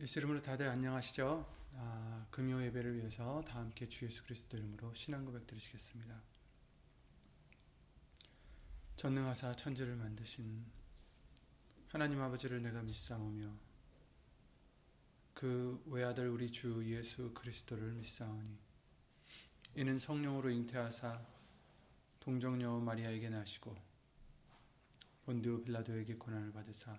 예수 이름으로 다들 안녕하시죠? 아, 금요 예배를 위해서 다 함께 주 예수 그리스도 이름으로 신앙 고백 드리시겠습니다. 전능하사 천지를 만드신 하나님 아버지를 내가 믿사오며 그 외아들 우리 주 예수 그리스도를 믿사오니 이는 성령으로 잉태하사 동정녀 마리아에게 나시고 본디오 빌라도에게 고난을 받으사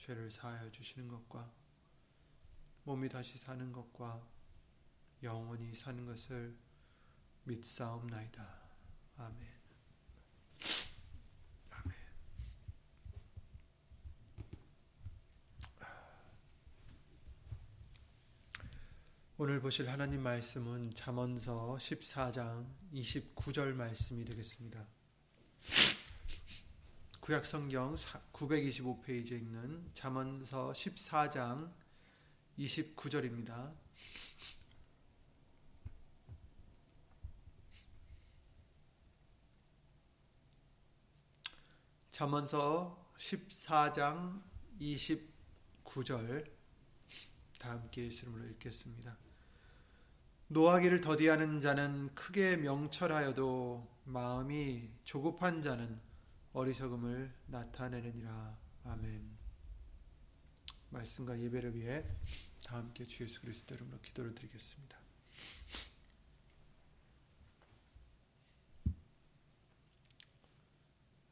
죄를 사하여 주시는 것과 몸이 다시 사는 것과 영원히 사는 것을 믿사옵나이다. 아멘. 오늘 보실 하나님 말씀은 잠언서 14장 29절 말씀이 되겠습니다. 구약 성경 925페이지에 있는 잠언서 14장 29절입니다. 잠언서 14장 29절 다 함께 예수님으로 읽겠습니다. 노하기를 더디하는 자는 크게 명철하여도 마음이 조급한 자는 어리석음을 나타내느니라. 아멘. 말씀과 예배를 위해 다 함께 주 예수 그리스도 이름으로 기도를 드리겠습니다.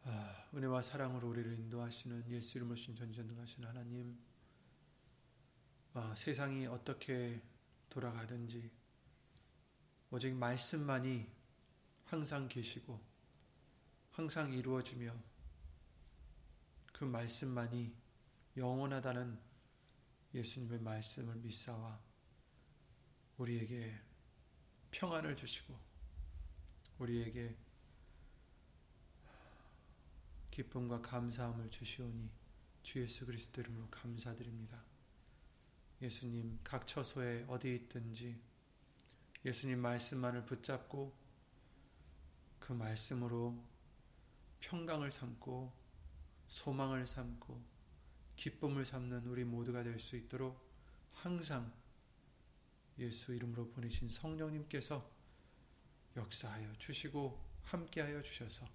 아, 은혜와 사랑으로 우리를 인도하시는 예수 이름으로 신전전능하신 하나님 아, 세상이 어떻게 돌아가든지 오직 말씀만이 항상 계시고 항상 이루어지며 그 말씀만이 영원하다는 예수님의 말씀을 믿사와 우리에게 평안을 주시고 우리에게 기쁨과 감사함을 주시오니 주 예수 그리스도 이름으로 감사드립니다. 예수님 각 처소에 어디 있든지 예수님 말씀만을 붙잡고 그 말씀으로 평강을 삼고 소망을 삼고 기쁨을 삼는 우리 모두가 될 수 있도록 항상 예수 이름으로 보내신 성령님께서 역사하여 주시고 함께하여 주셔서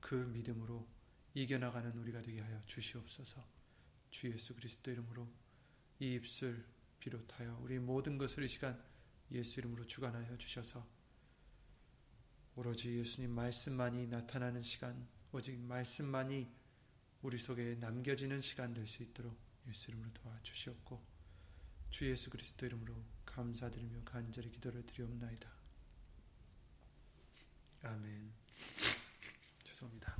그 믿음으로 이겨나가는 우리가 되게 하여 주시옵소서. 주 예수 그리스도 이름으로 이 입술 비롯하여 우리 모든 것을 이 시간 예수 이름으로 주관하여 주셔서 오로지 예수님 말씀만이 나타나는 시간 오직 말씀만이 우리 속에 남겨지는 시간 될 수 있도록 예수 이름으로 도와주시옵고 주 예수 그리스도 이름으로 감사드리며 간절히 기도를 드리옵나이다. 아멘. 죄송합니다.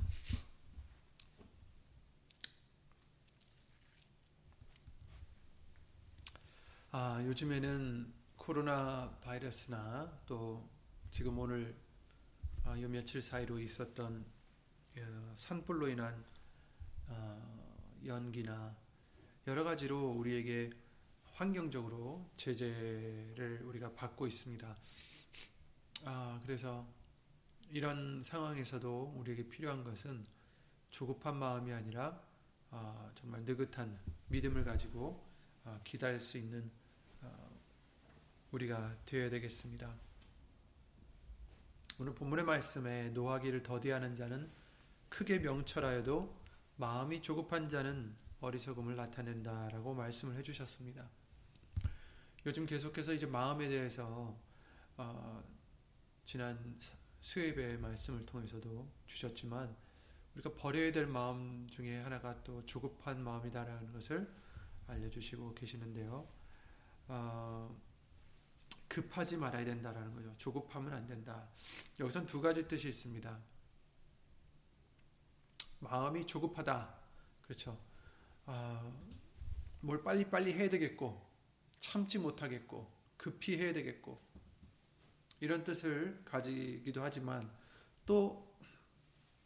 아, 요즘에는 코로나 바이러스나 또 지금 오늘 아, 요 며칠 사이로 있었던 어, 산불로 인한 어, 연기나 여러 가지로 우리에게 환경적으로 제재를 우리가 받고 있습니다. 아, 그래서 이런 상황에서도 우리에게 필요한 것은 조급한 마음이 아니라 아, 정말 느긋한 믿음을 가지고 아, 기다릴 수 있는 우리가 되어야 되겠습니다. 오늘 본문의 말씀에 노하기를 더디하는 자는 크게 명철하여도 마음이 조급한 자는 어리석음을 나타낸다라고 말씀을 해주셨습니다. 요즘 계속해서 이제 마음에 대해서 어, 지난 수요일의 말씀을 통해서도 주셨지만 우리가 버려야 될 마음 중에 하나가 또 조급한 마음이다라는 것을 알려주시고 계시는데요. 어, 급하지 말아야 된다라는 거죠. 조급하면 안 된다. 여기선 두 가지 뜻이 있습니다. 마음이 조급하다. 그렇죠. 아, 뭘 빨리빨리 해야 되겠고 참지 못하겠고 급히 해야 되겠고 이런 뜻을 가지기도 하지만 또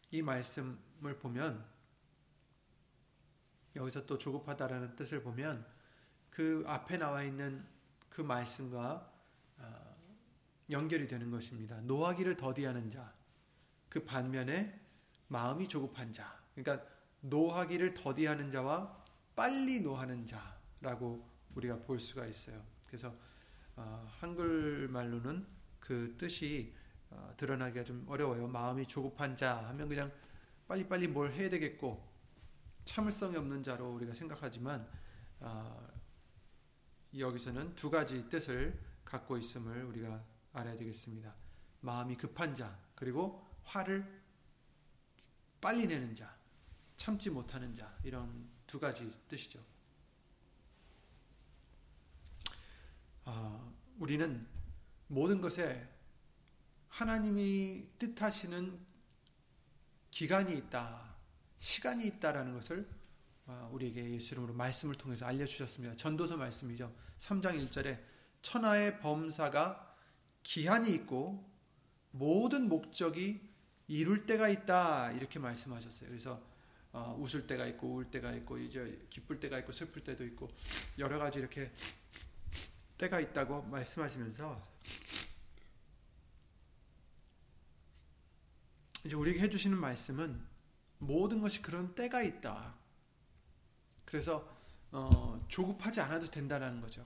이 말씀을 보면 여기서 또 조급하다라는 뜻을 보면 그 앞에 나와 있는 그 말씀과 연결이 되는 것입니다. 노하기를 더디하는 자, 그 반면에 마음이 조급한 자. 그러니까 노하기를 더디하는 자와 빨리 노하는 자라고 우리가 볼 수가 있어요. 그래서 어, 한글말로는 그 뜻이 어, 드러나기가 좀 어려워요. 마음이 조급한 자 하면 그냥 빨리빨리 뭘 해야 되겠고 참을성이 없는 자로 우리가 생각하지만 어, 여기서는 두 가지 뜻을 갖고 있음을 우리가 알아야 되겠습니다. 마음이 급한 자 그리고 화를 빨리 내는 자 참지 못하는 자 이런 두 가지 뜻이죠. 아, 우리는 모든 것에 하나님이 뜻하시는 기간이 있다, 시간이 있다라는 것을 아, 우리에게 예수 이름으로 말씀을 통해서 알려주셨습니다. 전도서 말씀이죠. 3장 1절에 천하의 범사가 기한이 있고 모든 목적이 이룰 때가 있다 이렇게 말씀하셨어요. 그래서 어, 웃을 때가 있고 울 때가 있고 이제 기쁠 때가 있고 슬플 때도 있고 여러 가지 이렇게 때가 있다고 말씀하시면서 이제 우리에게 해주시는 말씀은 모든 것이 그런 때가 있다. 그래서 어, 조급하지 않아도 된다는 거죠.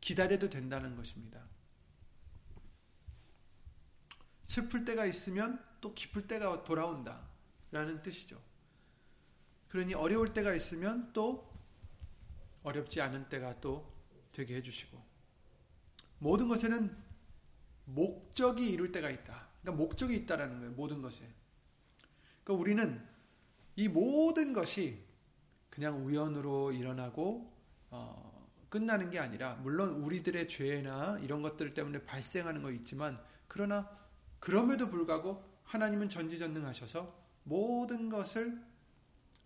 기다려도 된다는 것입니다. 슬플 때가 있으면 또 기쁠 때가 돌아온다. 라는 뜻이죠. 그러니 어려울 때가 있으면 또 어렵지 않은 때가 또 되게 해주시고 모든 것에는 목적이 이룰 때가 있다. 그러니까 목적이 있다라는 거예요. 모든 것에. 그러니까 우리는 이 모든 것이 그냥 우연으로 일어나고 어, 끝나는 게 아니라 물론 우리들의 죄나 이런 것들 때문에 발생하는 거 있지만 그러나 그럼에도 불구하고 하나님은 전지전능하셔서 모든 것을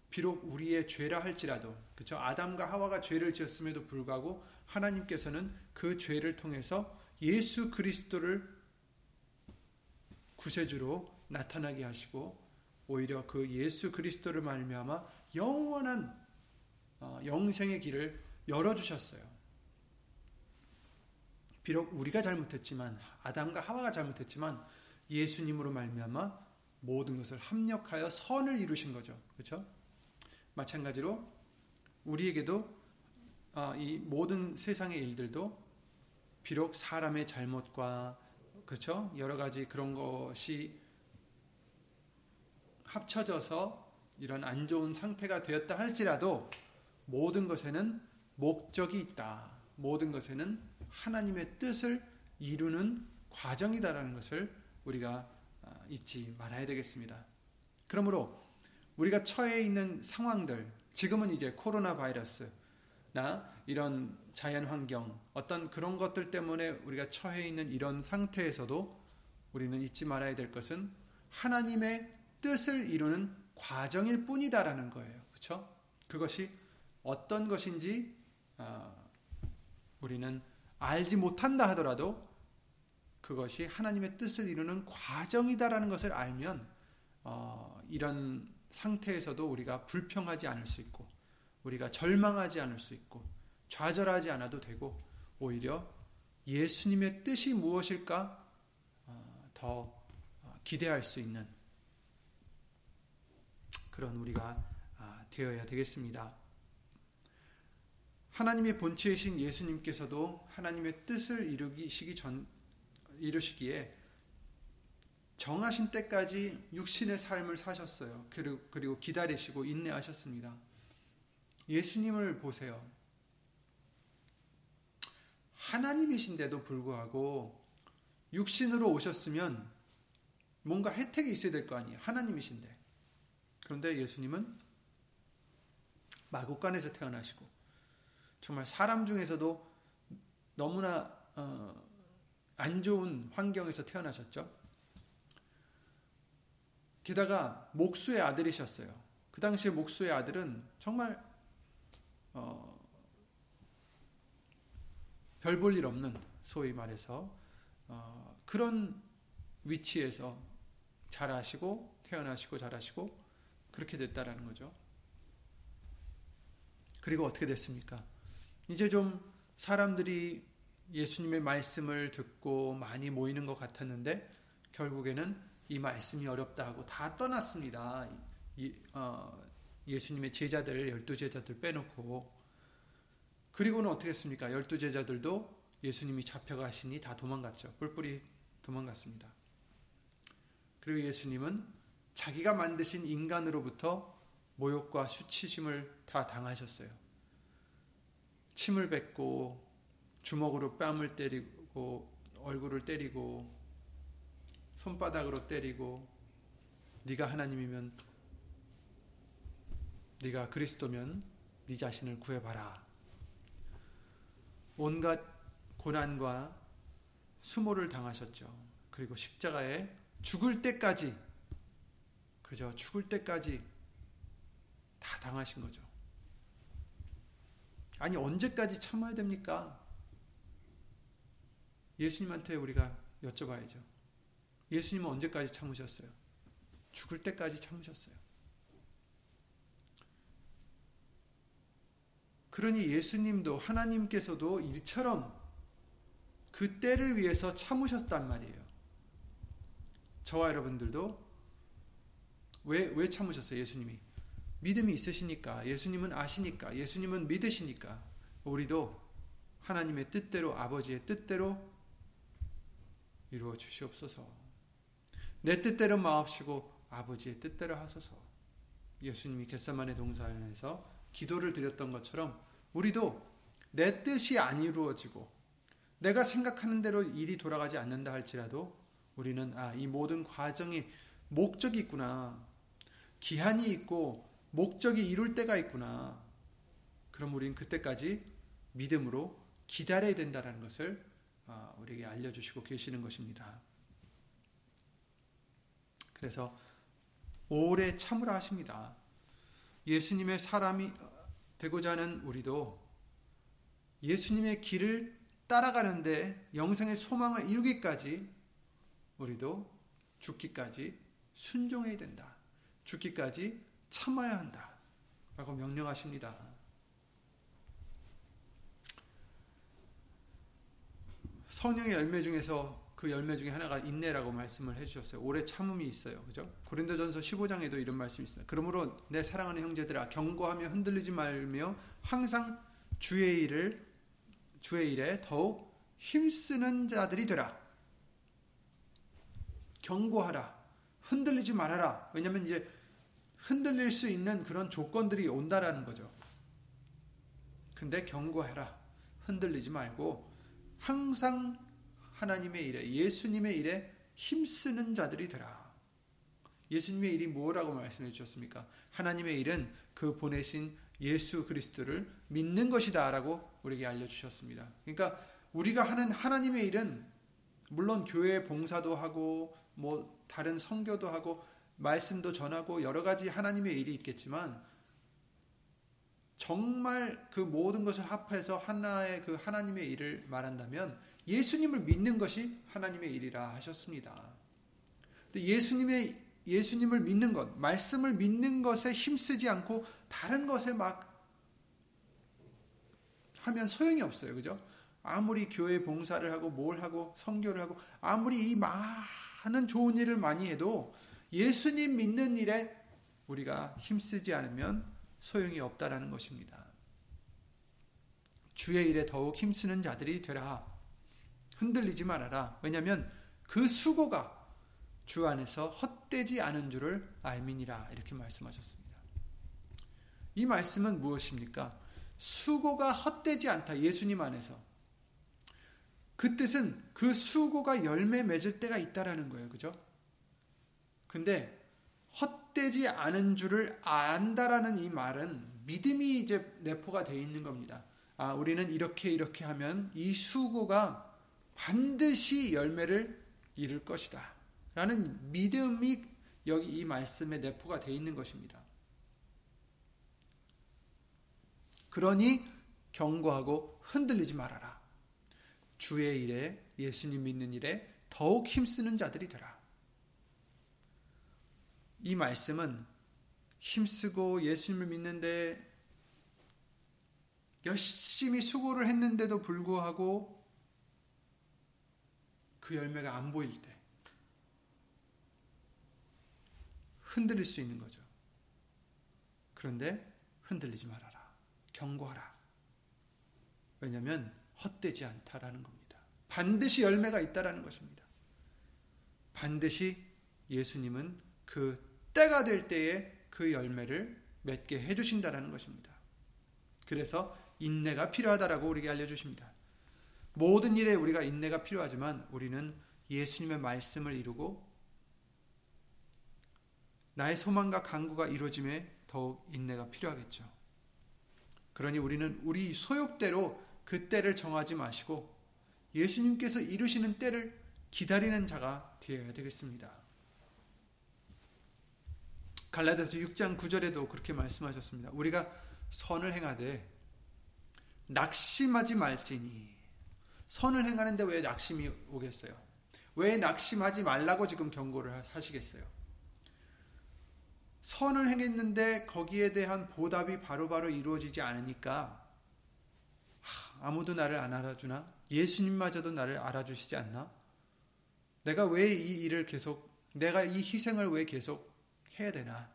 비록 우리의 죄라 할지라도 그렇죠? 아담과 하와가 죄를 지었음에도 불구하고 하나님께서는 그 죄를 통해서 예수 그리스도를 구세주로 나타나게 하시고 오히려 그 예수 그리스도를 말미암아 영원한 어, 영생의 길을 열어 주셨어요. 비록 우리가 잘못했지만 아담과 하와가 잘못했지만 예수님으로 말미암아 모든 것을 합력하여 선을 이루신 거죠. 그렇죠? 마찬가지로 우리에게도 어, 이 모든 세상의 일들도 비록 사람의 잘못과 그렇죠? 여러 가지 그런 것이 합쳐져서 이런 안 좋은 상태가 되었다 할지라도 모든 것에는 목적이 있다. 모든 것에는 하나님의 뜻을 이루는 과정이다라는 것을 우리가 잊지 말아야 되겠습니다. 그러므로 우리가 처해 있는 상황들, 지금은 이제 코로나 바이러스나 이런 자연 환경, 어떤 그런 것들 때문에 우리가 처해 있는 이런 상태에서도 우리는 잊지 말아야 될 것은 하나님의 뜻을 이루는 과정일 뿐이다라는 거예요. 그렇죠? 그것이 어떤 것인지 어, 우리는 알지 못한다 하더라도 그것이 하나님의 뜻을 이루는 과정이다라는 것을 알면 어, 이런 상태에서도 우리가 불평하지 않을 수 있고 우리가 절망하지 않을 수 있고 좌절하지 않아도 되고 오히려 예수님의 뜻이 무엇일까 어, 더 어, 기대할 수 있는 그런 우리가 아, 되어야 되겠습니다. 하나님의 본체이신 예수님께서도 하나님의 뜻을 이루시기 전 이루시기에 정하신 때까지 육신의 삶을 사셨어요. 그리고 기다리시고 인내하셨습니다. 예수님을 보세요. 하나님이신데도 불구하고 육신으로 오셨으면 뭔가 혜택이 있어야 될 거 아니에요. 하나님이신데. 그런데 예수님은 마국간에서 태어나시고 정말 사람 중에서도 너무나 어, 안 좋은 환경에서 태어나셨죠. 게다가 목수의 아들이셨어요. 그 당시에 목수의 아들은 정말 어, 별 볼 일 없는 소위 말해서 어, 그런 위치에서 자라시고 태어나시고 자라시고 그렇게 됐다라는 거죠. 그리고 어떻게 됐습니까? 이제 좀 사람들이 예수님의 말씀을 듣고 많이 모이는 것 같았는데 결국에는 이 말씀이 어렵다 하고 다 떠났습니다. 이, 어, 예수님의 제자들 열두 제자들 빼놓고 그리고는 어떻게 했습니까? 열두 제자들도 예수님이 잡혀가시니 다 도망갔죠. 뿔뿔이 도망갔습니다. 그리고 예수님은 자기가 만드신 인간으로부터 모욕과 수치심을 다 당하셨어요. 침을 뱉고 주먹으로 뺨을 때리고 얼굴을 때리고 손바닥으로 때리고 네가 하나님이면 네가 그리스도면 네 자신을 구해봐라. 온갖 고난과 수모를 당하셨죠. 그리고 십자가에 죽을 때까지 그저 죽을 때까지 다 당하신 거죠. 아니 언제까지 참아야 됩니까? 예수님한테 우리가 여쭤봐야죠. 예수님은 언제까지 참으셨어요? 죽을 때까지 참으셨어요. 그러니 예수님도 하나님께서도 이처럼 그 때를 위해서 참으셨단 말이에요. 저와 여러분들도 왜, 왜 참으셨어요, 예수님이? 믿음이 있으시니까, 예수님은 아시니까, 예수님은 믿으시니까, 우리도 하나님의 뜻대로, 아버지의 뜻대로 이루어 주시옵소서. 내 뜻대로 마옵시고, 아버지의 뜻대로 하소서. 예수님이 겟세만의 동산에서 기도를 드렸던 것처럼 우리도 내 뜻이 안 이루어지고 내가 생각하는 대로 일이 돌아가지 않는다 할지라도 우리는 아, 이 모든 과정이 목적이 있구나. 기한이 있고 목적이 이룰 때가 있구나. 그럼 우리는 그때까지 믿음으로 기다려야 된다는 것을 아, 우리에게 알려주시고 계시는 것입니다. 그래서 오래 참으라 하십니다. 예수님의 사람이 되고자 하는 우리도 예수님의 길을 따라가는데 영생의 소망을 이루기까지 우리도 죽기까지 순종해야 된다. 죽기까지 참아야 한다. 라고 명령하십니다. 성령의 열매 중에서 그 열매 중에 하나가 인내라고 말씀을 해주셨어요. 오래 참음이 있어요. 그죠? 고린도전서 15장에도 이런 말씀이 있어요. 그러므로 내 사랑하는 형제들아 경고하며 흔들리지 말며 항상 주의 일을 주의 일에 더욱 힘쓰는 자들이 되라. 경고하라. 흔들리지 말아라. 왜냐하면 이제 흔들릴 수 있는 그런 조건들이 온다라는 거죠. 근데 경고해라. 흔들리지 말고 항상 하나님의 일에 예수님의 일에 힘쓰는 자들이 되라. 예수님의 일이 무엇라고 말씀해 주셨습니까? 하나님의 일은 그 보내신 예수 그리스도를 믿는 것이다라고 우리에게 알려 주셨습니다. 그러니까 우리가 하는 하나님의 일은 물론 교회 봉사도 하고 뭐 다른 선교도 하고 말씀도 전하고 여러 가지 하나님의 일이 있겠지만 정말 그 모든 것을 합해서 하나의 그 하나님의 일을 말한다면 예수님을 믿는 것이 하나님의 일이라 하셨습니다. 예수님의 예수님을 믿는 것, 말씀을 믿는 것에 힘쓰지 않고 다른 것에 막 하면 소용이 없어요. 그죠? 아무리 교회 봉사를 하고 뭘 하고 성교를 하고 아무리 이 많은 좋은 일을 많이 해도 예수님 믿는 일에 우리가 힘쓰지 않으면 소용이 없다라는 것입니다. 주의 일에 더욱 힘쓰는 자들이 되라. 흔들리지 말아라. 왜냐하면 그 수고가 주 안에서 헛되지 않은 줄을 알미니라 이렇게 말씀하셨습니다. 이 말씀은 무엇입니까? 수고가 헛되지 않다. 예수님 안에서. 그 뜻은 그 수고가 열매 맺을 때가 있다라는 거예요. 그죠? 근데 헛 되지 않은 줄을 안다라는 이 말은 믿음이 이제 내포가 되어 있는 겁니다. 아, 우리는 이렇게 이렇게 하면 이 수고가 반드시 열매를 이룰 것이다. 라는 믿음이 여기 이 말씀에 내포가 되어 있는 것입니다. 그러니 경고하고 흔들리지 말아라. 주의 일에 예수님 믿는 일에 더욱 힘쓰는 자들이 되라. 이 말씀은 힘쓰고 예수님을 믿는데 열심히 수고를 했는데도 불구하고 그 열매가 안 보일 때 흔들릴 수 있는 거죠. 그런데 흔들리지 말아라. 경고하라. 왜냐하면 헛되지 않다라는 겁니다. 반드시 열매가 있다라는 것입니다. 반드시 예수님은 그 때가 될 때에 그 열매를 맺게 해주신다라는 것입니다. 그래서 인내가 필요하다라고 우리에게 알려주십니다. 모든 일에 우리가 인내가 필요하지만 우리는 예수님의 말씀을 이루고 나의 소망과 강구가 이루어짐에 더욱 인내가 필요하겠죠. 그러니 우리는 우리 소욕대로 그 때를 정하지 마시고 예수님께서 이루시는 때를 기다리는 자가 되어야 되겠습니다. 갈라디아서 6장 9절에도 그렇게 말씀하셨습니다. 우리가 선을 행하되 낙심하지 말지니 선을 행하는데 왜 낙심이 오겠어요? 왜 낙심하지 말라고 지금 경고를 하시겠어요? 선을 행했는데 거기에 대한 보답이 바로바로 바로 이루어지지 않으니까 아무도 나를 안 알아주나? 예수님마저도 나를 알아주시지 않나? 내가 왜 이 일을 계속 내가 이 희생을 왜 계속 해야 되나?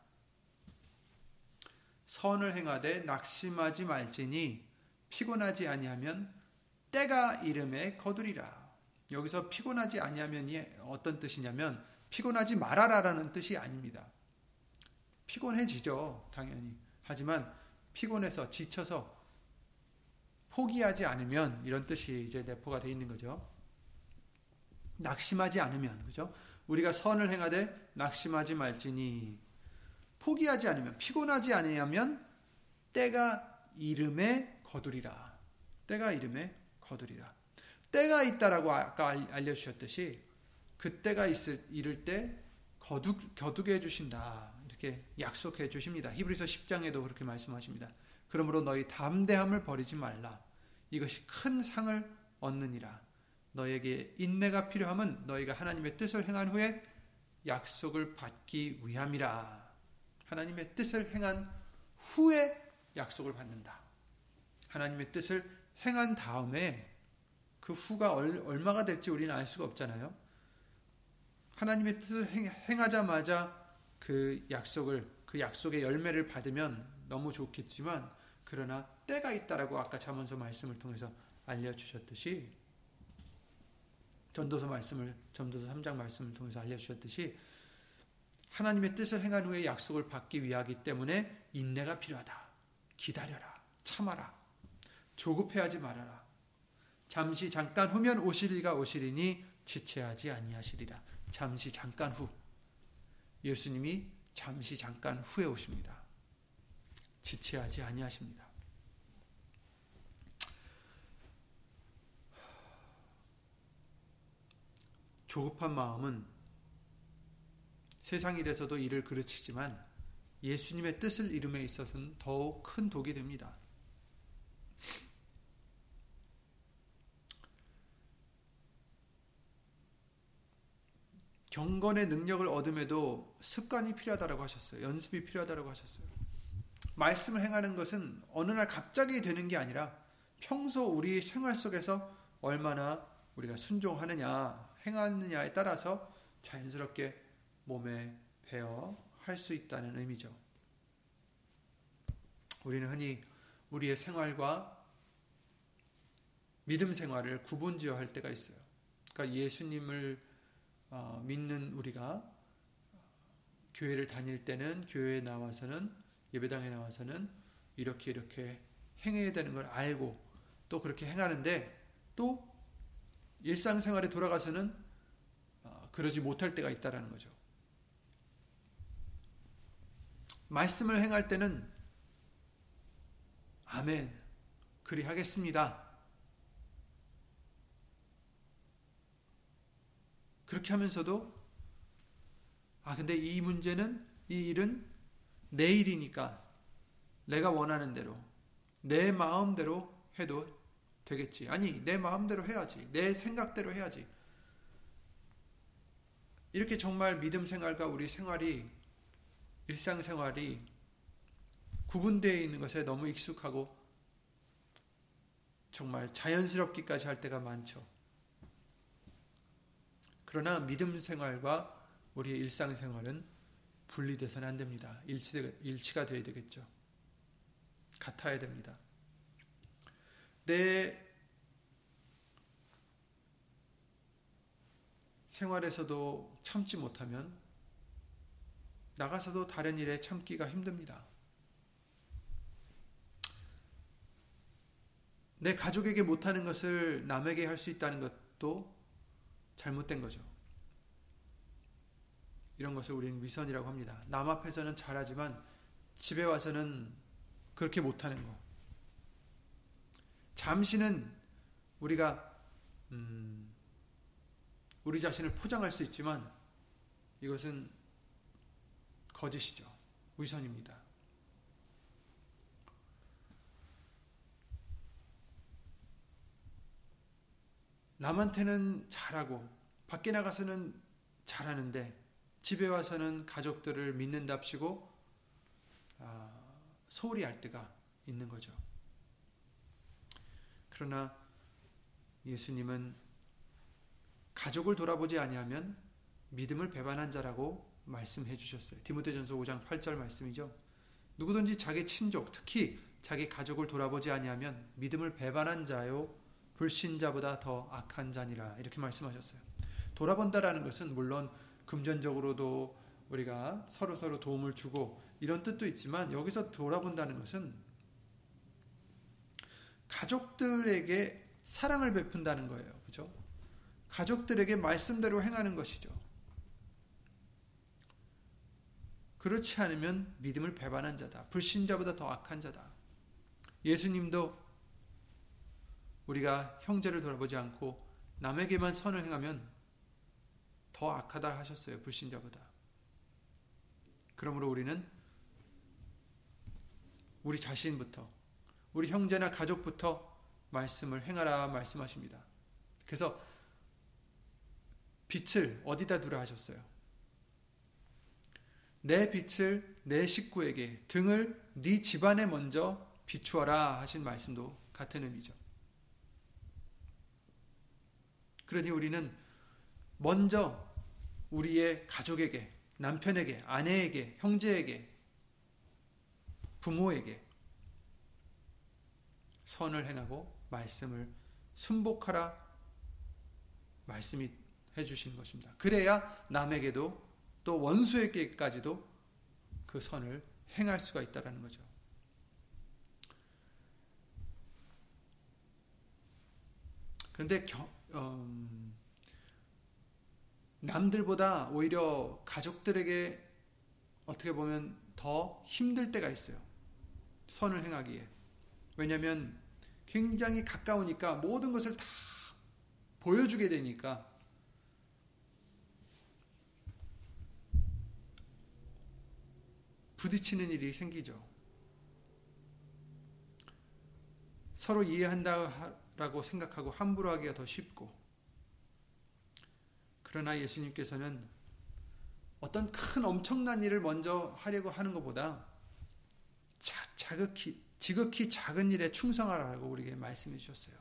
선을 행하되 낙심하지 말지니 피곤하지 아니하면 때가 이름에 거두리라. 여기서 피곤하지 아니하면이 어떤 뜻이냐면 피곤하지 말아라라는 뜻이 아닙니다. 피곤해지죠, 당연히. 하지만 피곤해서 지쳐서 포기하지 않으면 이런 뜻이 이제 내포가 되어 있는 거죠. 낙심하지 않으면 그죠? 우리가 선을 행하되 낙심하지 말지니 포기하지 않으면 피곤하지 않으면 때가 이름에 거두리라. 때가 이름에 거두리라. 때가 있다라고 아까 알려 주셨듯이 그 때가 있을 이를 때 거둑 겨두게 해 주신다 이렇게 약속해 주십니다. 히브리서 10장에도 그렇게 말씀하십니다. 그러므로 너희 담대함을 버리지 말라. 이것이 큰 상을 얻느니라. 너에게 인내가 필요함은 너희가 하나님의 뜻을 행한 후에 약속을 받기 위함이라. 하나님의 뜻을 행한 후에 약속을 받는다. 하나님의 뜻을 행한 다음에 그 후가 얼마가 될지 우리는 알 수가 없잖아요. 하나님의 뜻을 행하자마자 그 약속을 그 약속의 열매를 받으면 너무 좋겠지만 그러나 때가 있다라고 아까 잠언서 말씀을 통해서 알려 주셨듯이 전도서 말씀을 전도서 3장 말씀을 통해서 알려 주셨듯이 하나님의 뜻을 행한 후에 약속을 받기 위하기 때문에 인내가 필요하다. 기다려라. 참아라. 조급해하지 말아라. 잠시 잠깐 후면 오시리가 오시리니 지체하지 아니하시리라. 잠시 잠깐 후. 예수님이 잠시 잠깐 후에 오십니다. 지체하지 아니하십니다. 조급한 마음은 세상 일에서도 이를 그르치지만 예수님의 뜻을 이름에 있어서는 더욱 큰 독이 됩니다. 경건의 능력을 얻음에도 습관이 필요하다고 하셨어요. 연습이 필요하다고 하셨어요. 말씀을 행하는 것은 어느 날 갑자기 되는 게 아니라 평소 우리 생활 속에서 얼마나 우리가 순종하느냐, 행하느냐에 따라서 자연스럽게 몸에 배어 할 수 있다는 의미죠. 우리는 흔히 우리의 생활과 믿음 생활을 구분지어 할 때가 있어요. 그러니까 예수님을 어, 믿는 우리가 교회를 다닐 때는 교회에 나와서는 예배당에 나와서는 이렇게 이렇게 행해야 되는 걸 알고 또 그렇게 행하는데 또 일상생활에 돌아가서는 어, 그러지 못할 때가 있다라는 거죠. 말씀을 행할 때는 아멘 그리 하겠습니다. 그렇게 하면서도 아 근데 이 문제는 이 일은 내 일이니까 내가 원하는 대로 내 마음대로 해도 되겠지. 아니, 내 마음대로 해야지. 내 생각대로 해야지. 이렇게 정말 믿음 생활과 우리 생활이 일상생활이 구분되어 있는 것에 너무 익숙하고 정말 자연스럽기까지 할 때가 많죠. 그러나 믿음 생활과 우리의 일상생활은 분리돼서는 안 됩니다. 일치, 일치가 되어야 되겠죠. 같아야 됩니다. 내 생활에서도 참지 못하면 나가서도 다른 일에 참기가 힘듭니다. 내 가족에게 못하는 것을 남에게 할 수 있다는 것도 잘못된 거죠. 이런 것을 우리는 위선이라고 합니다. 남 앞에서는 잘하지만 집에 와서는 그렇게 못하는 거. 잠시는 우리가 음, 우리 자신을 포장할 수 있지만 이것은 거짓이죠. 위선입니다. 남한테는 잘하고 밖에 나가서는 잘하는데 집에 와서는 가족들을 믿는답시고 아, 소홀히 할 때가 있는 거죠. 그러나 예수님은 가족을 돌아보지 아니하면 믿음을 배반한 자라고 말씀해 주셨어요. 디모데전서 5장 8절 말씀이죠. 누구든지 자기 친족, 특히 자기 가족을 돌아보지 아니하면 믿음을 배반한 자요 불신자보다 더 악한 자니라 이렇게 말씀하셨어요. 돌아본다라는 것은 물론 금전적으로도 우리가 서로 서로 도움을 주고 이런 뜻도 있지만 여기서 돌아본다는 것은 가족들에게 사랑을 베푼다는 거예요. 그죠? 가족들에게 말씀대로 행하는 것이죠. 그렇지 않으면 믿음을 배반한 자다. 불신자보다 더 악한 자다. 예수님도 우리가 형제를 돌아보지 않고 남에게만 선을 행하면 더 악하다 하셨어요. 불신자보다. 그러므로 우리는 우리 자신부터 우리 형제나 가족부터 말씀을 행하라 말씀하십니다. 그래서 빛을 어디다 두라 하셨어요? 내 빛을 내 식구에게 등을 네 집안에 먼저 비추어라 하신 말씀도 같은 의미죠. 그러니 우리는 먼저 우리의 가족에게, 남편에게, 아내에게, 형제에게, 부모에게 선을 행하고 말씀을 순복하라 말씀이 해주신 것입니다. 그래야 남에게도 또 원수에게까지도 그 선을 행할 수가 있다는 거죠. 그런데 음, 남들보다 오히려 가족들에게 어떻게 보면 더 힘들 때가 있어요. 선을 행하기에. 왜냐하면 굉장히 가까우니까 모든 것을 다 보여주게 되니까 부딪히는 일이 생기죠. 서로 이해한다라고 생각하고 함부로 하기가 더 쉽고. 그러나 예수님께서는 어떤 큰 엄청난 일을 먼저 하려고 하는 것보다 자, 자극히, 지극히 작은 일에 충성하라고 우리에게 말씀해 주셨어요.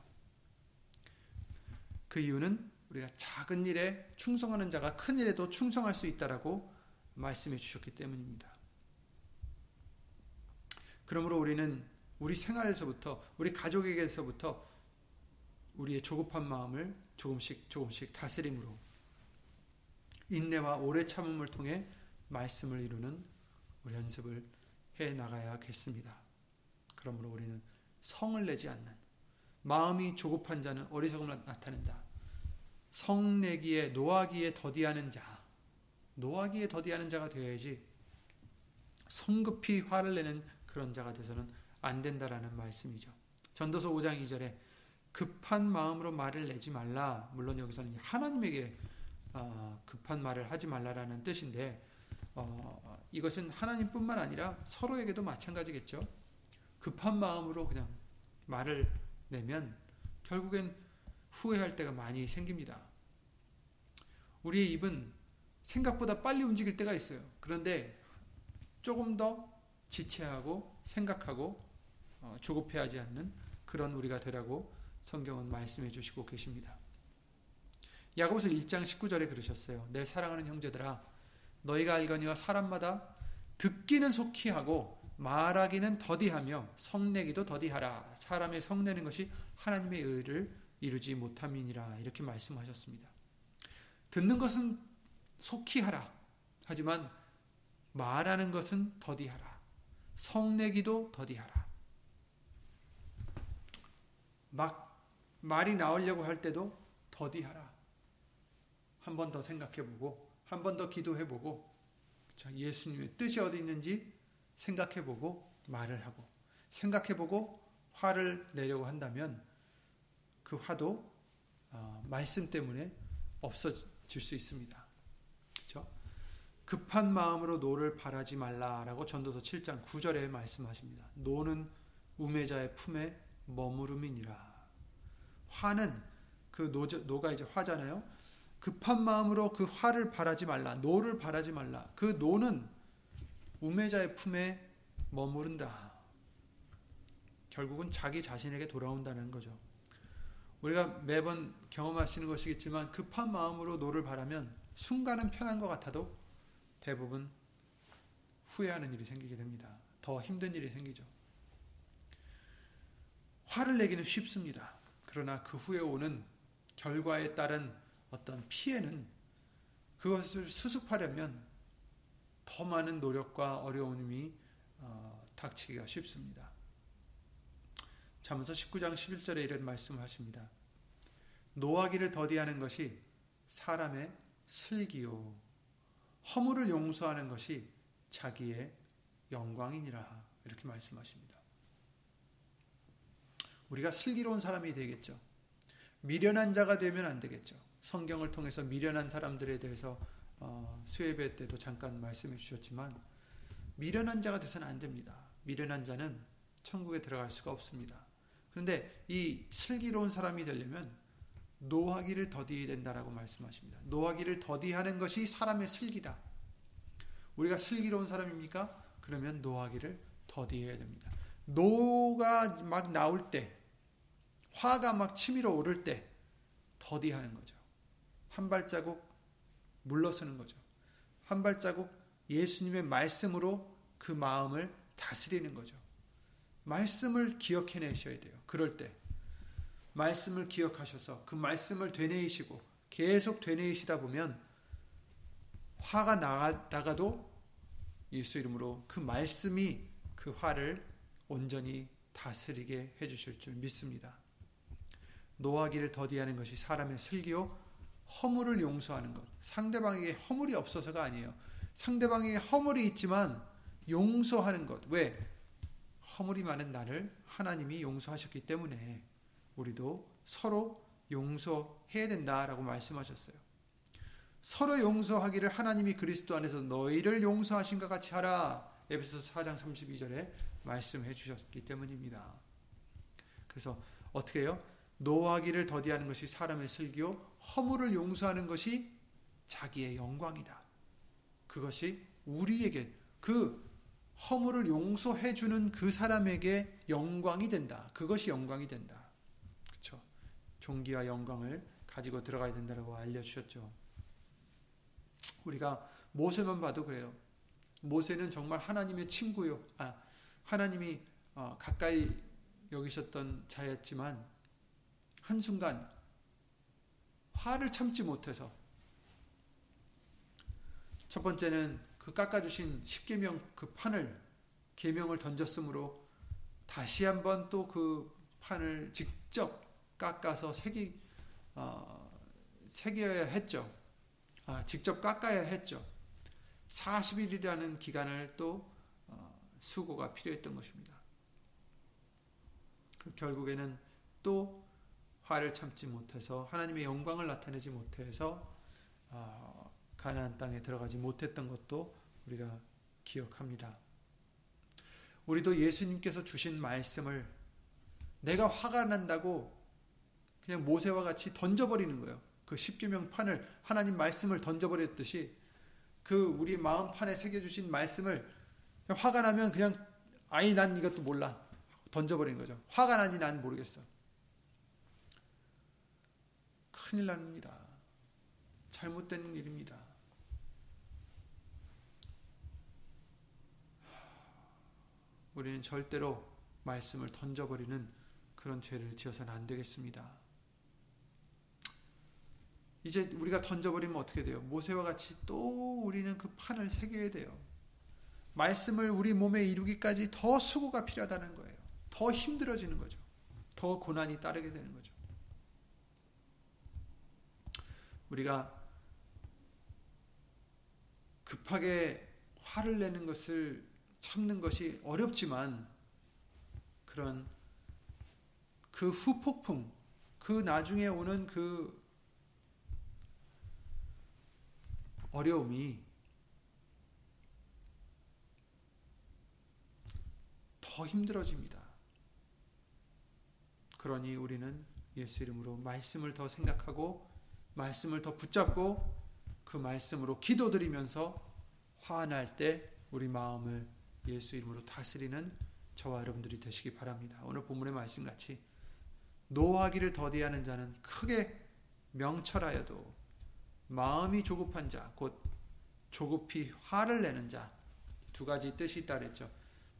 그 이유는 우리가 작은 일에 충성하는 자가 큰 일에도 충성할 수 있다라고 말씀해 주셨기 때문입니다. 그러므로 우리는 우리 생활에서부터 우리 가족에게서부터 우리의 조급한 마음을 조금씩 조금씩 다스림으로 인내와 오래 참음을 통해 말씀을 이루는 우리 연습을 해 나가야겠습니다. 그러므로 우리는 성을 내지 않는 마음이 조급한 자는 어리석음을 나타낸다. 성 내기에 노하기에 더디하는 자, 노하기에 더디하는 자가 되어야지 성급히 화를 내는 그런 자가 돼서는 안 된다라는 말씀이죠. 전도서 5장 2절에 급한 마음으로 말을 내지 말라. 물론 여기서는 하나님에게 어, 급한 말을 하지 말라라는 뜻인데 어, 이것은 하나님뿐만 아니라 서로에게도 마찬가지겠죠. 급한 마음으로 그냥 말을 내면 결국엔 후회할 때가 많이 생깁니다. 우리의 입은 생각보다 빨리 움직일 때가 있어요. 그런데 조금 더 지체하고 생각하고 어, 조급해하지 않는 그런 우리가 되라고 성경은 말씀해 주시고 계십니다. 야고보서 1장 19절에 그러셨어요. 내 사랑하는 형제들아 너희가 알거니와 사람마다 듣기는 속히 하고 말하기는 더디하며 성내기도 더디하라. 사람의 성내는 것이 하나님의 의를 이루지 못함이니라. 이렇게 말씀하셨습니다. 듣는 것은 속히 하라. 하지만 말하는 것은 더디하라. 성내기도 더디하라. 막 말이 나오려고 할 때도 더디하라. 한 번 더 생각해보고, 한 번 더 기도해보고, 예수님의 뜻이 어디 있는지 생각해보고 말을 하고 생각해보고 화를 내려고 한다면 그 화도 어, 말씀 때문에 없어질 수 있습니다. 그렇죠? 급한 마음으로 노를 바라지 말라라고 전도서 7장 9절에 말씀하십니다. 노는 우매자의 품에 머무름이니라. 화는 그 노, 노가 이제 화잖아요. 급한 마음으로 그 화를 바라지 말라. 노를 바라지 말라. 그 노는 우매자의 품에 머무른다. 결국은 자기 자신에게 돌아온다는 거죠. 우리가 매번 경험하시는 것이겠지만 급한 마음으로 노를 바라면 순간은 편한 것 같아도 대부분 후회하는 일이 생기게 됩니다. 더 힘든 일이 생기죠. 화를 내기는 쉽습니다. 그러나 그 후에 오는 결과에 따른 어떤 피해는 그것을 수습하려면 더 많은 노력과 어려움이 어, 닥치기가 쉽습니다. 잠언서 19장 11절에 이런 말씀을 하십니다. 노하기를 더디하는 것이 사람의 슬기요 허물을 용서하는 것이 자기의 영광이니라 이렇게 말씀하십니다. 우리가 슬기로운 사람이 되겠죠. 미련한 자가 되면 안 되겠죠. 성경을 통해서 미련한 사람들에 대해서 어, 수예배 때도 잠깐 말씀해 주셨지만 미련한 자가 되서는 안 됩니다. 미련한 자는 천국에 들어갈 수가 없습니다. 그런데 이 슬기로운 사람이 되려면 노하기를 더디해야 된다라고 말씀하십니다. 노하기를 더디하는 것이 사람의 슬기다. 우리가 슬기로운 사람입니까? 그러면 노하기를 더디해야 됩니다. 노가 막 나올 때, 화가 막 치밀어 오를 때 더디하는 거죠. 한 발자국 물러서는 거죠. 한 발자국 예수님의 말씀으로 그 마음을 다스리는 거죠. 말씀을 기억해내셔야 돼요. 그럴 때. 말씀을 기억하셔서 그 말씀을 되뇌이시고 계속 되뇌이시다 보면 화가 나가도 예수 이름으로 그 말씀이 그 화를 온전히 다스리게 해주실 줄 믿습니다. 노하기를 더디하는 것이 사람의 슬기요 허물을 용서하는 것. 상대방에게 허물이 없어서가 아니에요. 상대방에게 허물이 있지만 용서하는 것. 왜? 허물이 많은 나를 하나님이 용서하셨기 때문에 우리도 서로 용서해야 된다라고 말씀하셨어요. 서로 용서하기를 하나님이 그리스도 안에서 너희를 용서하신 것 같이 하라. 에베소서 4장 32절에 말씀해 주셨기 때문입니다. 그래서 어떻게 해요? 노하기를 더디하는 것이 사람의 슬기요 허물을 용서하는 것이 자기의 영광이다. 그것이 우리에게 그 허물을 용서해 주는 그 사람에게 영광이 된다. 그것이 영광이 된다. 그렇죠? 존귀와 영광을 가지고 들어가야 된다고 알려 주셨죠. 우리가 모세만 봐도 그래요. 모세는 정말 하나님의 친구요. 아, 하나님이 어, 가까이 여기셨던 자였지만 한순간 화를 참지 못해서 첫 번째는 그 깎아주신 십계명 그 판을 계명을 던졌으므로 다시 한번 또 그 판을 직접 깎아서 새기 어, 새겨야 했죠. 아, 직접 깎아야 했죠. 40일이라는 기간을 또 어, 수고가 필요했던 것입니다. 결국에는 또 화를 참지 못해서 하나님의 영광을 나타내지 못해서 어, 가나안 땅에 들어가지 못했던 것도 우리가 기억합니다. 우리도 예수님께서 주신 말씀을 내가 화가 난다고 그냥 모세와 같이 던져버리는 거예요. 그 십계명 판을 하나님 말씀을 던져버렸듯이 그 우리 마음 판에 새겨주신 말씀을 화가 나면 그냥 아니 난 이것도 몰라 던져버리는 거죠. 화가 나니 난 모르겠어. 큰일 납니다. 잘못된 일입니다. 우리는 절대로 말씀을 던져버리는 그런 죄를 지어서는 안 되겠습니다. 이제 우리가 던져버리면 어떻게 돼요? 모세와 같이 또 우리는 그 판을 새겨야 돼요. 말씀을 우리 몸에 이루기까지 더 수고가 필요하다는 거예요. 더 힘들어지는 거죠. 더 고난이 따르게 되는 거죠. 우리가 급하게 화를 내는 것을 참는 것이 어렵지만 그런 그 후폭풍, 그 나중에 오는 그 어려움이 더 힘들어집니다. 그러니 우리는 예수 이름으로 말씀을 더 생각하고 말씀을 더 붙잡고 그 말씀으로 기도드리면서 화날 때 우리 마음을 예수 이름으로 다스리는 저와 여러분들이 되시기 바랍니다. 오늘 본문의 말씀 같이 노하기를 더디하는 자는 크게 명철하여도 마음이 조급한 자, 곧 조급히 화를 내는 자, 두 가지 뜻이 있다 그랬죠.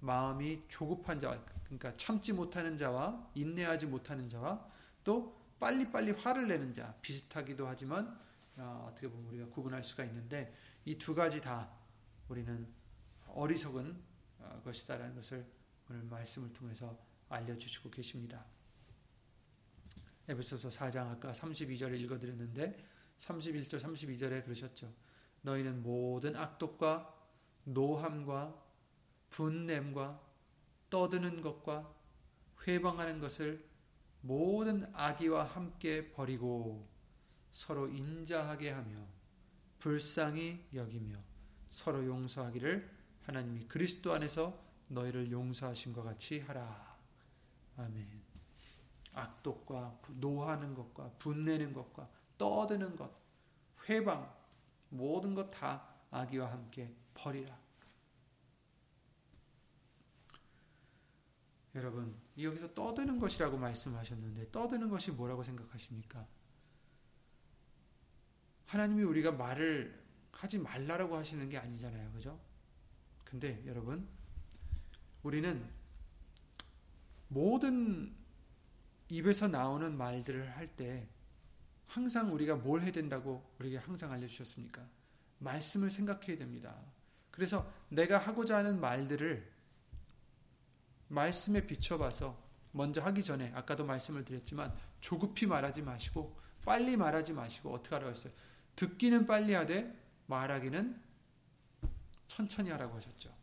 마음이 조급한 자, 그러니까 참지 못하는 자와 인내하지 못하는 자와 또 빨리빨리 화를 내는 자, 비슷하기도 하지만 어, 떻게 보면 우리가 구분할 수가 있는데 이 두 가지 다 우리는 어리석은 어, 것이다라는 것을 오늘 말씀을 통해서 알려주시고 계십니다. 에베소서 4장 아까 32절을 읽어드렸는데 31절 32절에 그러셨죠. 너희는 모든 악독과 노함과 분냄과 떠드는 것과 회방하는 것을 모든 악의와 함께 버리고 서로 인자하게 하며 불쌍히 여기며 서로 용서하기를 하나님이 그리스도 안에서 너희를 용서하신 것 같이 하라. 아멘. 악독과 노하는 것과 분내는 것과 떠드는 것, 회방, 모든 것 다 악의와 함께 버리라. 여러분, 여기서 떠드는 것이라고 말씀하셨는데, 떠드는 것이 뭐라고 생각하십니까? 하나님이 우리가 말을 하지 말라라고 하시는 게 아니잖아요. 그죠? 근데 여러분, 우리는 모든 입에서 나오는 말들을 할 때 항상 우리가 뭘 해야 된다고 우리에게 항상 알려주셨습니까? 말씀을 생각해야 됩니다. 그래서 내가 하고자 하는 말들을 말씀에 비춰봐서 먼저 하기 전에 아까도 말씀을 드렸지만 조급히 말하지 마시고 빨리 말하지 마시고 어떻게 하라고 했어요? 듣기는 빨리 하되 말하기는 천천히 하라고 하셨죠.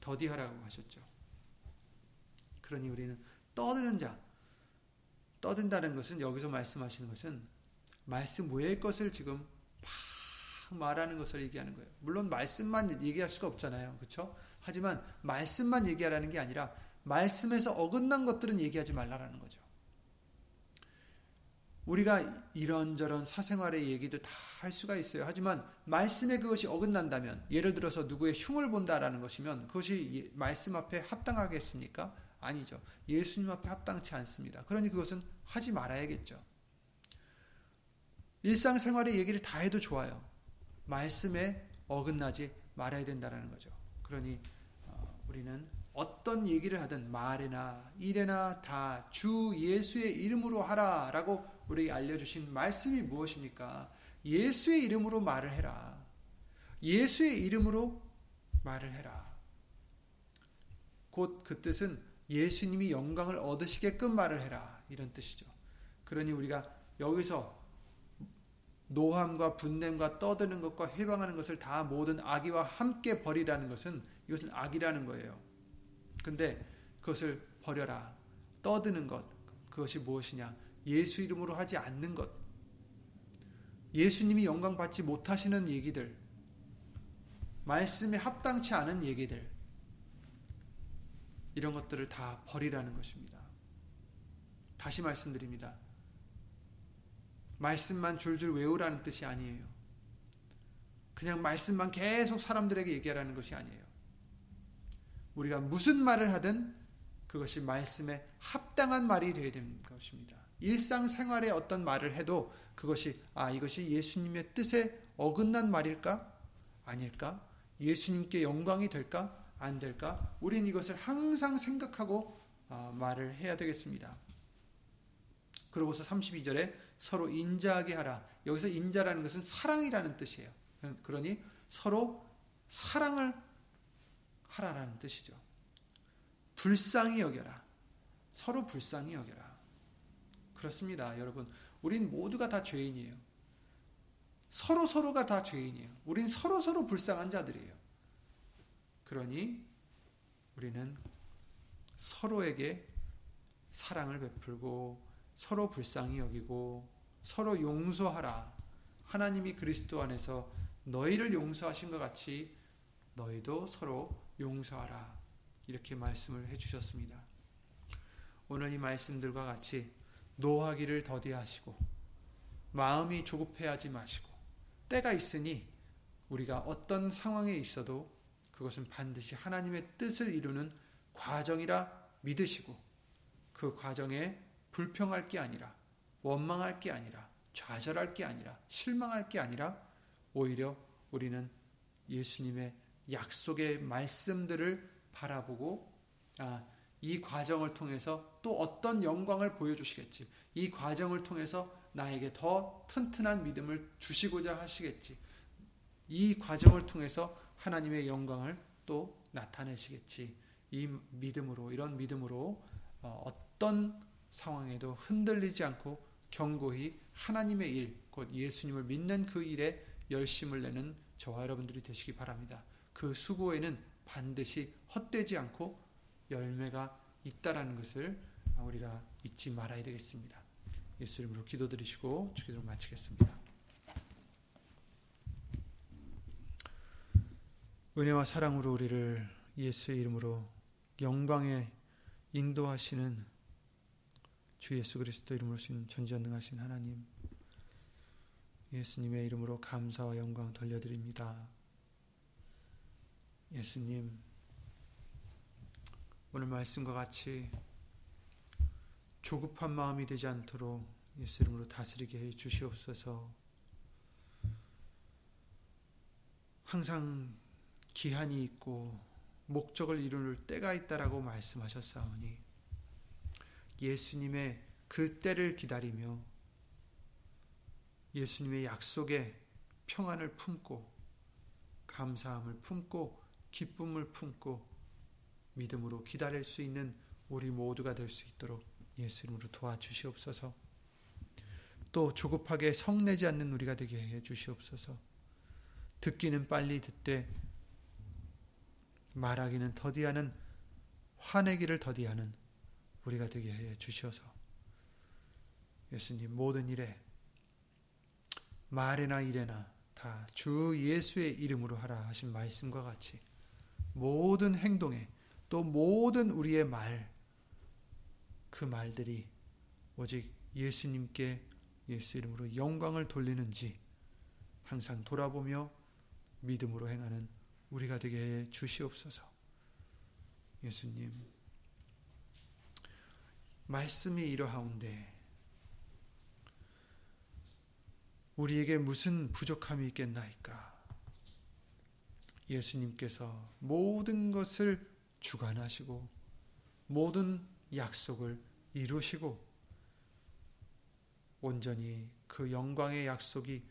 더디 하라고 하셨죠. 그러니 우리는 떠드는 자, 떠든다는 것은 여기서 말씀하시는 것은 말씀 외의 것을 지금 막 말하는 것을 얘기하는 거예요. 물론 말씀만 얘기할 수가 없잖아요. 그렇죠? 하지만 말씀만 얘기하라는 게 아니라 말씀에서 어긋난 것들은 얘기하지 말라라는 거죠. 우리가 이런저런 사생활의 얘기도 다 할 수가 있어요. 하지만 말씀에 그것이 어긋난다면 예를 들어서 누구의 흉을 본다라는 것이면 그것이 말씀 앞에 합당하겠습니까? 아니죠. 예수님 앞에 합당치 않습니다. 그러니 그것은 하지 말아야겠죠. 일상생활의 얘기를 다 해도 좋아요. 말씀에 어긋나지 말아야 된다는 거죠. 그러니 어, 우리는 어떤 얘기를 하든 말이나 일에나 다 주 예수의 이름으로 하라 라고 우리에게 알려주신 말씀이 무엇입니까? 예수의 이름으로 말을 해라. 예수의 이름으로 말을 해라. 곧 그 뜻은 예수님이 영광을 얻으시게끔 말을 해라. 이런 뜻이죠. 그러니 우리가 여기서 노함과 분냄과 떠드는 것과 해방하는 것을 다 모든 악의와 함께 버리라는 것은 이것은 악이라는 거예요. 근데 그것을 버려라. 떠드는 것. 그것이 무엇이냐? 예수 이름으로 하지 않는 것. 예수님이 영광 받지 못하시는 얘기들. 말씀에 합당치 않은 얘기들. 이런 것들을 다 버리라는 것입니다. 다시 말씀드립니다. 말씀만 줄줄 외우라는 뜻이 아니에요. 그냥 말씀만 계속 사람들에게 얘기하라는 것이 아니에요. 우리가 무슨 말을 하든 그것이 말씀에 합당한 말이 되어야 되는 것입니다. 일상생활에 어떤 말을 해도 그것이 아 이것이 예수님의 뜻에 어긋난 말일까? 아닐까? 예수님께 영광이 될까? 안 될까? 우린 이것을 항상 생각하고 어, 말을 해야 되겠습니다. 그러고서 32절에 서로 인자하게 하라. 여기서 인자라는 것은 사랑이라는 뜻이에요. 그러니 서로 사랑을 하라라는 뜻이죠. 불쌍히 여겨라. 서로 불쌍히 여겨라. 그렇습니다. 여러분, 우린 모두가 다 죄인이에요. 서로 서로가 다 죄인이에요. 우린 서로 서로 불쌍한 자들이에요. 그러니 우리는 서로에게 사랑을 베풀고 서로 불쌍히 여기고 서로 용서하라. 하나님이 그리스도 안에서 너희를 용서하신 것 같이 너희도 서로 용서하라. 이렇게 말씀을 해 주셨습니다. 오늘 이 말씀들과 같이 노하기를 더디하시고 마음이 조급해하지 마시고 때가 있으니 우리가 어떤 상황에 있어도 그것은 반드시 하나님의 뜻을 이루는 과정이라 믿으시고 그 과정에 불평할 게 아니라 원망할 게 아니라 좌절할 게 아니라 실망할 게 아니라 오히려 우리는 예수님의 약속의 말씀들을 바라보고 아, 이 과정을 통해서 또 어떤 영광을 보여주시겠지. 이 과정을 통해서 나에게 더 튼튼한 믿음을 주시고자 하시겠지. 이 과정을 통해서 하나님의 영광을 또 나타내시겠지. 이 믿음으로, 이런 믿음으로 어, 어떤 상황에도 흔들리지 않고 견고히 하나님의 일, 곧 예수님을 믿는 그 일에 열심을 내는 저와 여러분들이 되시기 바랍니다. 그 수고에는 반드시 헛되지 않고 열매가 있다라는 것을 우리가 잊지 말아야 되겠습니다. 예수 이름으로 기도드리시고 주기도를 마치겠습니다. 은혜와 사랑으로 우리를 예수의 이름으로 영광에 인도하시는 주 예수 그리스도 이름으로 신 전지전능하신 하나님 예수님의 이름으로 감사와 영광 돌려드립니다. 예수님 오늘 말씀과 같이 조급한 마음이 되지 않도록 예수 이름으로 다스리게 해 주시옵소서. 항상 기한이 있고 목적을 이룰 때가 있다라고 말씀하셨사오니 예수님의 그 때를 기다리며 예수님의 약속에 평안을 품고 감사함을 품고 기쁨을 품고 믿음으로 기다릴 수 있는 우리 모두가 될 수 있도록 예수 이름으로 도와주시옵소서. 또 조급하게 성내지 않는 우리가 되게 해 주시옵소서. 듣기는 빨리 듣되 말하기는 더디하는 화내기를 더디하는 우리가 되게 해 주셔서 예수님 모든 일에 말이나 일에나 다 주 예수의 이름으로 하라 하신 말씀과 같이 모든 행동에 또 모든 우리의 말, 그 말들이 오직 예수님께 예수 이름으로 영광을 돌리는지 항상 돌아보며 믿음으로 행하는 우리가 되게 해 주시옵소서. 예수님, 말씀이 이러하온데 우리에게 무슨 부족함이 있겠나이까? 예수님께서 모든 것을 주관하시고 모든 약속을 이루시고 온전히 그 영광의 약속이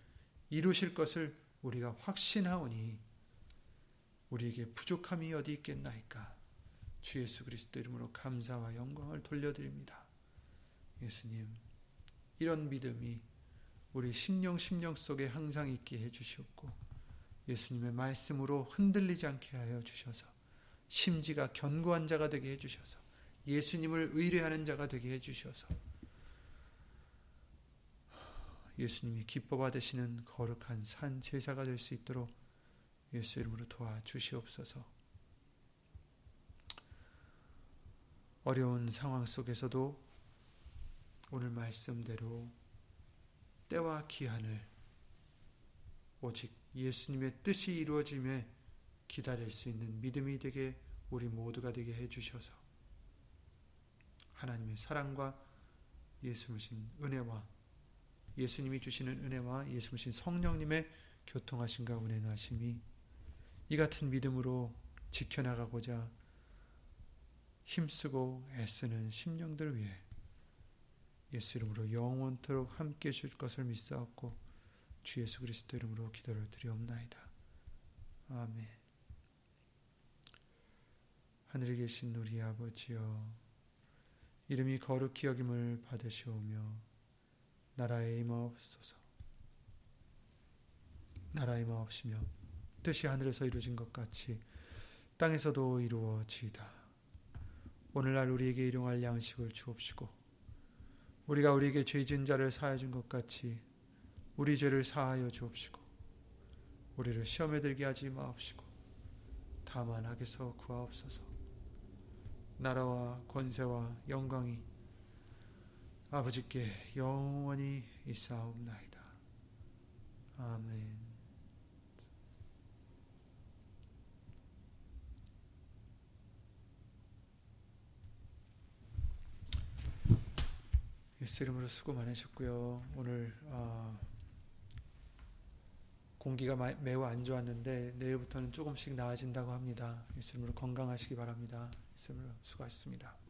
이루실 것을 우리가 확신하오니 우리에게 부족함이 어디 있겠나이까? 주 예수 그리스도 이름으로 감사와 영광을 돌려드립니다. 예수님, 이런 믿음이 우리 심령 심령 속에 항상 있게 해 주시옵고 예수님의 말씀으로 흔들리지 않게 하여 주셔서 심지가 견고한 자가 되게 해 주셔서 예수님을 의뢰하는 자가 되게 해 주셔서 예수님이 기뻐 받으시는 거룩한 산 제사가 될 수 있도록 예수 이름으로 도와 주시옵소서. 어려운 상황 속에서도 오늘 말씀대로 때와 기한을 오직 예수님의 뜻이 이루어짐에 기다릴 수 있는 믿음이 되게 우리 모두가 되게 해주셔서 하나님의 사랑과 예수님 은혜와 예수님이 주시는 은혜와 예수님 성령님의 교통하심과 운행하심이 이 같은 믿음으로 지켜나가고자 힘쓰고 애쓰는 심령들 위해 예수 이름으로 영원토록 함께 해줄 것을 믿사옵고 주 예수 그리스도 이름으로 기도를 드리옵나이다. 아멘 하늘에 계신 우리 아버지여 이름이 거룩히 여김을 받으시오며 나라의 임하옵소서 나라의 임하옵시며 뜻이 하늘에서 이루어진 것 같이 땅에서도 이루어지이다. 오늘날 우리에게 일용할 양식을 주옵시고 우리가 우리에게 죄 지은 자를 사하여 준것 같이 우리 죄를 사하여 주옵시고 우리를 시험에 들게 하지 마옵시고 다만 악에서 구하옵소서 나라와 권세와 영광이 아버지께 영원히 있사옵나이다. 아멘. 예수 이름으로 수고 많으셨고요. 오늘 어, 공기가 마, 매우 안 좋았는데 내일부터는 조금씩 나아진다고 합니다. 예수 이름으로 건강하시기 바랍니다. 예수 이름으로 수고하셨습니다.